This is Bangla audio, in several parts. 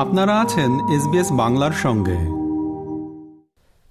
আপনারা আছেন এসবিএস বাংলার সঙ্গে।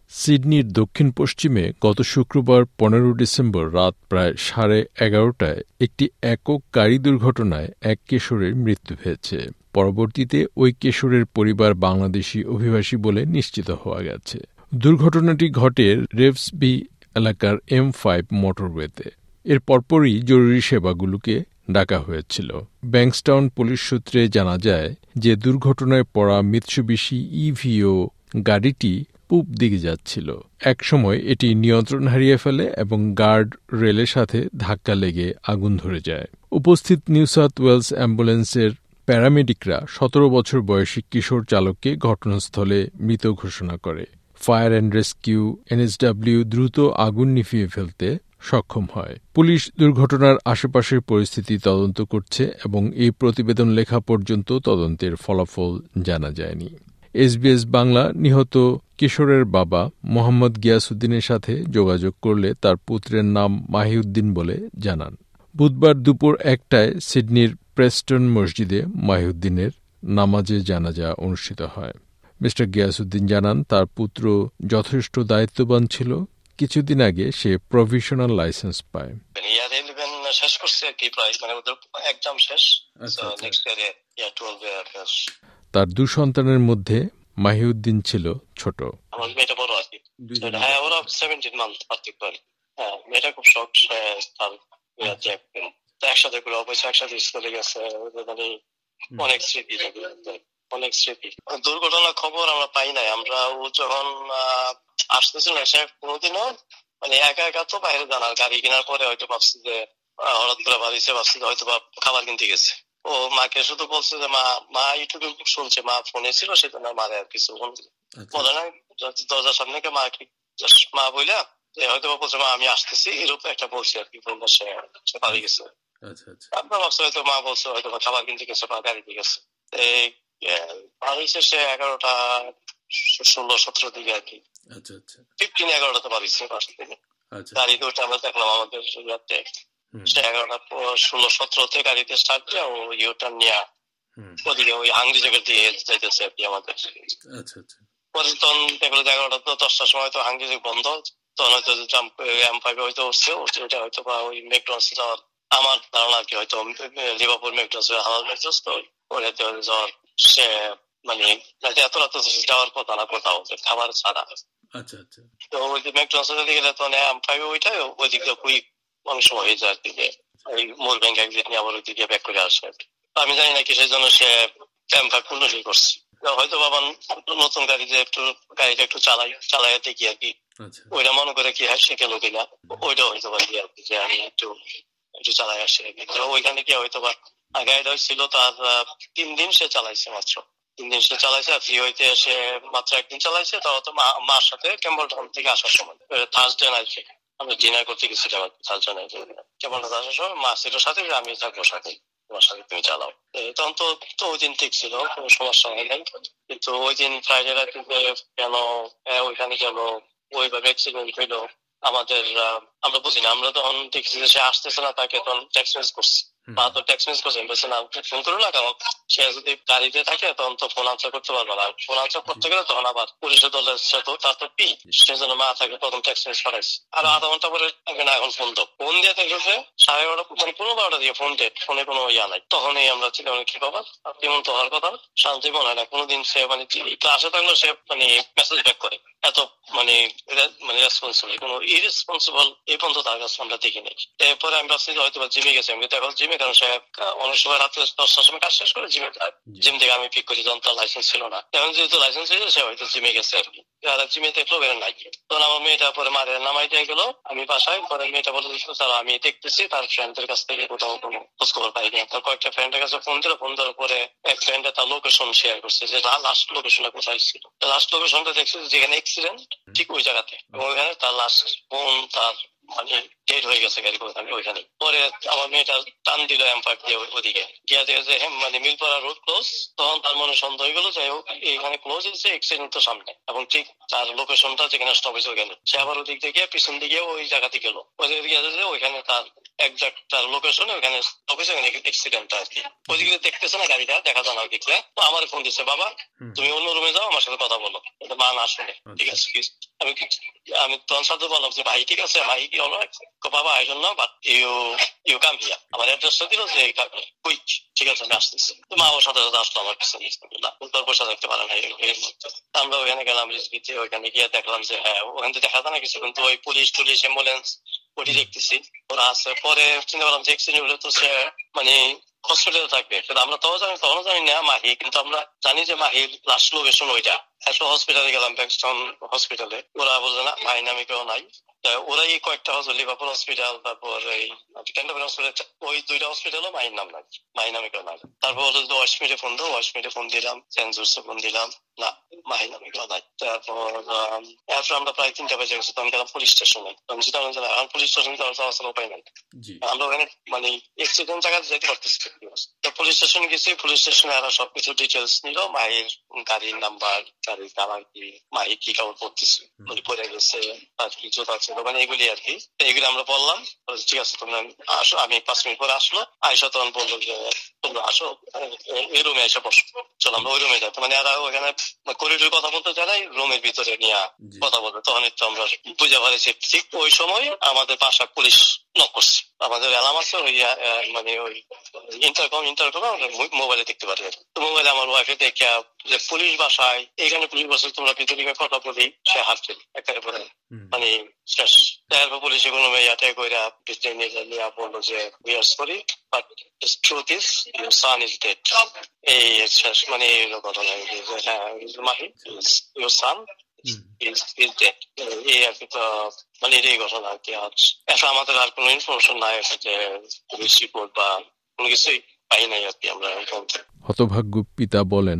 সিডনির দক্ষিণ পশ্চিমে গত শুক্রবার পনেরো ডিসেম্বর রাত প্রায় সাড়ে এগারোটায় একটি একক গাড়ি দুর্ঘটনায় এক কিশোরের মৃত্যু হয়েছে। পরবর্তীতে ওই কিশোরের পরিবার বাংলাদেশি অভিবাসী বলে নিশ্চিত হওয়া গেছে। দুর্ঘটনাটি ঘটে রেভসবি এলাকার এম ফাইভ মোটরওয়েতে। এর পরপরই জরুরি সেবাগুলোকে ডাকা হয়েছিল। ব্যাংকস্টাউন পুলিশ সূত্রে জানা যায় যে দুর্ঘটনায় পড়া মিৎসুবিশি ইভিও গাড়িটি পূব দিকে যাচ্ছিল। একসময় এটি নিয়ন্ত্রণ হারিয়ে ফেলে এবং গার্ড রেলের সাথে ধাক্কা লেগে আগুন ধরে যায়। উপস্থিত নিউ সাউথ ওয়েলস অ্যাম্বুলেন্সের প্যারামেডিকরা সতেরো বছর বয়সী কিশোর চালককে ঘটনাস্থলে মৃত ঘোষণা করে। ফায়ার অ্যান্ড রেস্কিউ এনএসডব্লিউ দ্রুত আগুন নিভিয়ে ফেলতে সক্ষম হয়। পুলিশ দুর্ঘটনার আশেপাশের পরিস্থিতি তদন্ত করছে এবং এই প্রতিবেদন লেখা পর্যন্ত তদন্তের ফলাফল জানা যায়নি। এসবিএস বাংলা নিহত কিশোরের বাবা মোহাম্মদ গিয়াসুদ্দিনের সাথে যোগাযোগ করলে তার পুত্রের নাম মাহিউদ্দিন বলে জানান। বুধবার দুপুর একটায় সিডনির প্রেস্টন মসজিদে মাহিউদ্দিনের নামাজে জানাজা অনুষ্ঠিত হয়। মিস্টার গিয়াসুদ্দিন জানান, তার পুত্র যথেষ্ট দায়িত্ববান ছিল কিছুদিন আগে সে প্রভিশনাল লাইসেন্স পায়। শেষ করছে আর কি প্রায় মানে ওদের এক্সাম শেষ। নেক্সট ইয়ারে তার দু সন্তানের মধ্যে মাহিউদ্দিন ছিল ছোট। আমার মেয়েটা বড় আর কি। হ্যাঁ ওরা সেভেন্টিন মান্থ হ্যাঁ মেয়েটা খুব শখ তার একসাথে করে অবশ্য একসাথে স্কুলে গেছে মানে অনেক স্মৃতি অনেক স্মৃতি। দুর্ঘটনার খবর আমরা পাই নাই। আমরা ও যখন আসতেছিল সে কোনোদিনও মানে একা একা তো বাইরে জানার গাড়ি কেনার পরে হয়তো ভাবছি যে হঠাৎ করে বাড়িতে ভাবছি হয়তো বা খাবার কিনতে গেছে। ও মাকে শুধু বলছে যে মা মা ইউটিউবে শুনছে মা ফোনে ছিল সেজন্য মারে আর কিছু বলে না দরজার সামনে মা কি মা বইলা যে হয়তো বলছে মা আমি আসতেছি এরকম একটা বলছে আর কি বলল সে বাড়ি গেছে। আমরা ভাবছি হয়তো মা বলছে হয়তো খাবার কিনতে গেছে বা গাড়িতে গেছে। এই বাড়ি সে এগারোটা ষোলো সতেরো দিকে আর কি। ফিফটিন এগারোটাতে বাড়িছে বাসা থেকে গাড়িতে উঠে আমরা দেখলাম আমাদের সে এগারোটা ষোলো সতেরোতে গাড়িতে স্টার্ট দিয়ে ও ইউটার নিয়ে ওদিকে ওই জায়গার দিয়ে যাইতেছে আর কি আমাদের। পরে তখন দেখল এগারোটা তো দশটার সময় তো হাঙ্গি বন্ধ। তখন হয়তো এম ফাইভে হয়তো উঠছে ওটা হয়তো বা ওই ম্যাকডোনাল্স যাওয়ার আমার ধারণা আর কি হয়তো লিভারপুল ম্যাকডোনাল্স হালাল ম্যাকডোনাল্স তো ওটাতে যাওয়ার সে মানে এত রাত যাওয়ার কথা না কোথাও খাবার ছাড়া। আচ্ছা আচ্ছা। তো ওই যে ম্যাকডোনাল্স দিকে গেলে তখন এম ফাইভে ওইটাই ওই দিক দিয়ে কুইক অনেক সময় হয়ে যায় আর কি এই মোর ব্যাংক একদিন নিয়ে আবার ওই দিকে ব্যাক করে আসে। আমি জানি না কিসের জন্য সে ফাইভ পুনর্লি করছে। হয়তো বাবা নতুন গাড়িতে একটু গাড়িটা একটু চালাই চালাই দেখি আর কি। ওইটা মনে করে কি হয় শিখে কিনা? ওইটা হয়তো বা আর কি যে আমি একটু একটু চালাই আসি আর কি। ওইখানে কি হয়তো বা গাড়িটা ছিল তার তিন দিন সে চালাইছে মাত্র। তিন দিন সে চালাইছে, আর ফ্রি হইতে সে মাত্র একদিন চালাইছে তাও তো মার সাথে ক্যাম্বলটন থেকে আসার সময়। থার্সডে নাইট আমরা ডিনার করতে থার্সডে নাইট ক্যাম্বলটন আসার সময় মা সাথে, আমি থাকব সাথে তোমার সাথে তুমি চালাও। তখন তো তো ওই দিন ঠিক ছিল, কোনো সমস্যা হয় নাই। কিন্তু ওই দিন ফ্রাইডে রাতে কেন ওইখানে গেল, ওইভাবে অ্যাক্সিডেন্ট হইল। আমাদের আমরা বুঝি না আমরা তখন দেখছি যে সে আসতেছে না, তাকে তখন টেক্সট করছি। মা তো টেক্সট মেসেজ করছে বলছে না ফোন করে লাগাও সে যদি গাড়িতে থাকে তখন তো ফোন আনসার করতে পারবে না। ফোন আনসার করতে গেলে তখন আবার পুলিশের দলের সাথে তার তো পি সেজন্য মা থাকে প্রথম টেক্সট মেসেজ পাঠাইছে। আর আধা ঘণ্টা পরে না এখন ফোন দাও। ফোন দিয়ে দেখেছে সাড়ে বারোটা মানে পনেরো বারোটা দিয়ে ফোন ডেট ফোনে কোনো ইয়া নাই। তখনই আমরা করি কি বাবা? কেমন তো হওয়ার কথা শান্তি মনে হয় না কোনোদিন সে মানে ক্লাসে থাকলেও সে মানে মেসেজ ব্যাক করে। এত মানে মানে রেসপন্সিবল কোনো ইরেসপন্সিবল এই পর্যন্ত তার কাছে আমরা দেখি নাই। এরপরে আমি ভাবছি হয়তো জিমে গেছে। আমি দেখো, জিমে কারণ সে অনেক সময় রাত্রে দশটার সময় কাজ শেষ করে জিমে জিম থেকে আমি পিক করি যখন তার লাইসেন্স ছিল না। এখন যেহেতু লাইসেন্স হয়েছে, সে হয়তো জিমে গেছে আর কি। যারা জিমে দেখল বের নাই। তখন আমার মেয়েটা পরে মারে নামাই দিয়ে গেলো। আমি বাসায়, পরে মেয়েটা বলে দিচ্ছিল স্যার, আমি দেখতেছি তার ফ্রেন্ডের কাছ থেকে কোথাও কোনো খোঁজ খবর পাইনি। তার কয়েকটা ফ্রেন্ডের কাছে ফোন দিল। ফোন দেওয়ার পরে এক ফ্রেন্ডে তার লোকেশন শেয়ার করছে, যে লাস্ট লোকেশনটা কোথায় ছিল। লাস্ট লোকেশনটা দেখছে যেখানে অ্যাক্সিডেন্ট ঠিক ওই জায়গাতে ওইখানে তার লাস্ট ফোন তার ডেট হয়ে গেছে। গাড়ি ওখানে ওইখানে। পরে আমার মেয়েটা টান দিল এম্পার দিয়ে ওদিকে। গিয়া দিয়ে যে মানে মিলপাড়া রোড ক্লোজ তখন তার মনে সন্দেহ হয়ে গেল যাই হোক এইখানে ক্লোজ হয়েছে এক্সিডেন্ট তো সামনে। এবং ঠিক তার লোকেশনটা যেখানে স্টপেজ ওখানে সে আবার ওদিক থেকে পিছন দিকে ওই জায়গাতে গেল। ওদিকে গিয়ে যে ওইখানে তার একজাক্ট তার লোকেশন ওখানে স্টপেজ ওখানে এক্সিডেন্টটা আর কি। ওদিকে দেখতেছে না গাড়িটা দেখা যায় না ওদিকে তো আমার ফোন দিচ্ছে বাবা তুমি অন্য রুমে যাও আমার সাথে কথা বলো। মা না শুনে। ঠিক আছে আমি আমি তখন সাথে বললাম যে ভাই ঠিক আছে ভাই কি হলো? I don't know but you you come here আমার অ্যাড্রেসটা দিল যে কুইক ঠিক আছে, আমি আসতেছি। তো মা ওর সাথে সাথে আসলো আমার পিছনে না তোর দেখতে পারে না আমরা ওখানে গেলাম রিসবিতে ওখানে গিয়ে দেখলাম যে হ্যাঁ ওখানে তো দেখা যায় না কিছু, কিন্তু ওই পুলিশ টুলিশ অ্যাম্বুলেন্স ওটি দেখতেছি। ওরা আছে। পরে চিন্তা করলাম যে অ্যাক্সিডেন্ট হলে তো সে মানে হসপিটালে থাকবে। কিন্তু আমরা তখন জানি তখন জানি না, মাহি, কিন্তু আমরা জানি যে মাহির লাস্ট লোকেশন ওইটা। হসপিটালে গেলাম ব্যাংস্টন হসপিটালে ওরা বলছে না, মাহি নামে কেউ নাই। ওরাই কয়েকটা হসপিটাল লিভারপুল হসপিটাল তারপর এই ক্যান্টারবারি হসপিটাল ওই দুইটা হসপিটালও মায়ের নাম নাই মায়ের নামে কেউ নাই। তারপর ওদের ওয়াশ মিটে ফোন দাও ওয়াশ মিটে ফোন দিলাম সেন্ট জোসে ফোন দিলাম। না মায়ের নামে কেউ নাই। তারপর এরপর আমরা প্রায় তিনটা বেজে গেছি তো আমি গেলাম পুলিশ স্টেশনে আমি যেটা আমি পুলিশ স্টেশনে যাওয়ার আসলে উপায় নাই। আমরা ওখানে মানে এক্সিডেন্ট জায়গাতে যেতে পারতেছি তো পুলিশ স্টেশন গেছি পুলিশ স্টেশনে এরা সবকিছু ডিটেলস নিল মাহির গাড়ির নাম্বার গাড়ির কালার কি মাহি কি কাপড় পরতেছে পরে গেছে তার কি জোতা ছিল মানে এগুলি আর কি। এগুলি আমরা বললাম ঠিক আছে তোমরা আসো আমি পাঁচ মিনিট পরে আসলো। আয়সা তখন বলল যে তোমরা আসো এই রুমে এসে বসো। চলো আমরা ওই রুমে যাই। মানে এরা ওখানে করিডোর কথা বলতে চাই রুমের ভিতরে নিয়ে কথা বলতে তখন একটু আমরা বুঝে পারছি ঠিক ওই সময় আমাদের বাসা পুলিশ নক করছে। আমাদের অ্যালার্ম আছে ওই মানে ওই ইন্টারকম ইন্টারকম আমরা মোবাইলে দেখতে পারি মোবাইলে আমার ওয়াইফে দেখে যে পুলিশ বাসায় এখানে পুলিশ বাসায় তোমরা ভিতরে কথা বলি সে হাসছে একেবারে পরে মানে শেষ। তারপর পুলিশ কোনো ইয়াতে কইরা ভিতরে নিয়ে নিয়ে বলল যে we are sorry but truth is your son is dead এই শেষ মানে এই ঘটনা। হ্যাঁ মাহি ইউর সান এই আর কি তো মানে এটাই ঘটনা আর কি আজ। এখন আমাদের আর কোনো ইনফরমেশন নাই যে পুলিশ রিপোর্ট বা কোনো কিছুই পাই নাই আর কি আমরা হতভাগ্য পিতা বলেন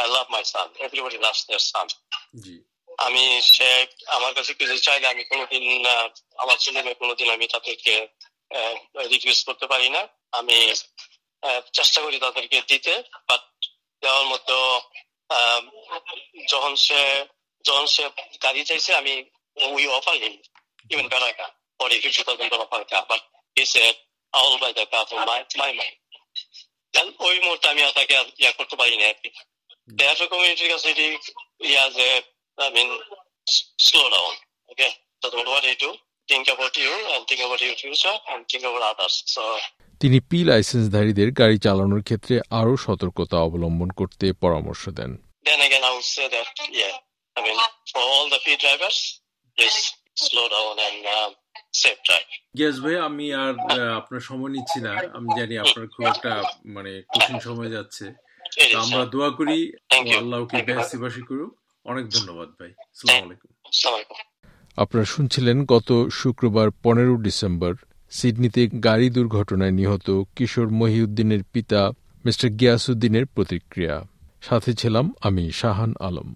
I love my son everybody loves their son জি। আমি সে আমার কাছে কিছু চাইলে আমি কোনোদিন আমার কোনোদিন আমি তাদেরকে করতে পারি না। আমি চেষ্টা করি তাদেরকে দিতে বাট দেওয়ার মতো যখন সে যখন সে গাড়ি চাইছে আমি we offer him even better কা ফর ফিফটি থাউজেন্ড অফার কা but he said I'll buy the for my my my ওই মুহূর্তে আমি তাকে ইয়া করতে পারি না আর কি। দেয়ার কমিউনিটির কাছে এটি ইয়া যে I mean, slow down. Okay, so what do you do? Think about you and think about your future and think about others. So. তিনি পি লাইসেন্সধারীদের গাড়ি চালানোর ক্ষেত্রে আরও সতর্কতা অবলম্বন করতে পরামর্শ দেন Then again, I would say that, yeah, I mean, for all the P drivers, please slow down and um, gas ভাই আমি আর আপনার সময় নিচ্ছি না আমি জানি আপনার খুব একটা মানে কঠিন সময় যাচ্ছে আমরা দোয়া করি। আল্লাহকে বেহাসিবাসী করুক। অনেক ধন্যবাদ ভাই। সালাম আলাইকুম। আপনারা শুনছিলেন গত শুক্রবার পনেরো ডিসেম্বর সিডনিতে গাড়ি দুর্ঘটনায় নিহত কিশোর মহিউদ্দিনের পিতা মিস্টার গিয়াসুদ্দিনের প্রতিক্রিয়া। সাথে ছিলাম আমি শাহান আলম।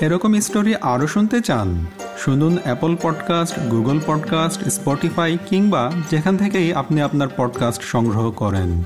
এরকম স্টোরি আরও শুনতে চান শুনুন Apple podcast Google podcast Spotify কিংবা যেখান থেকেই আপনি আপনার পডকাস্ট সংগ্রহ করেন।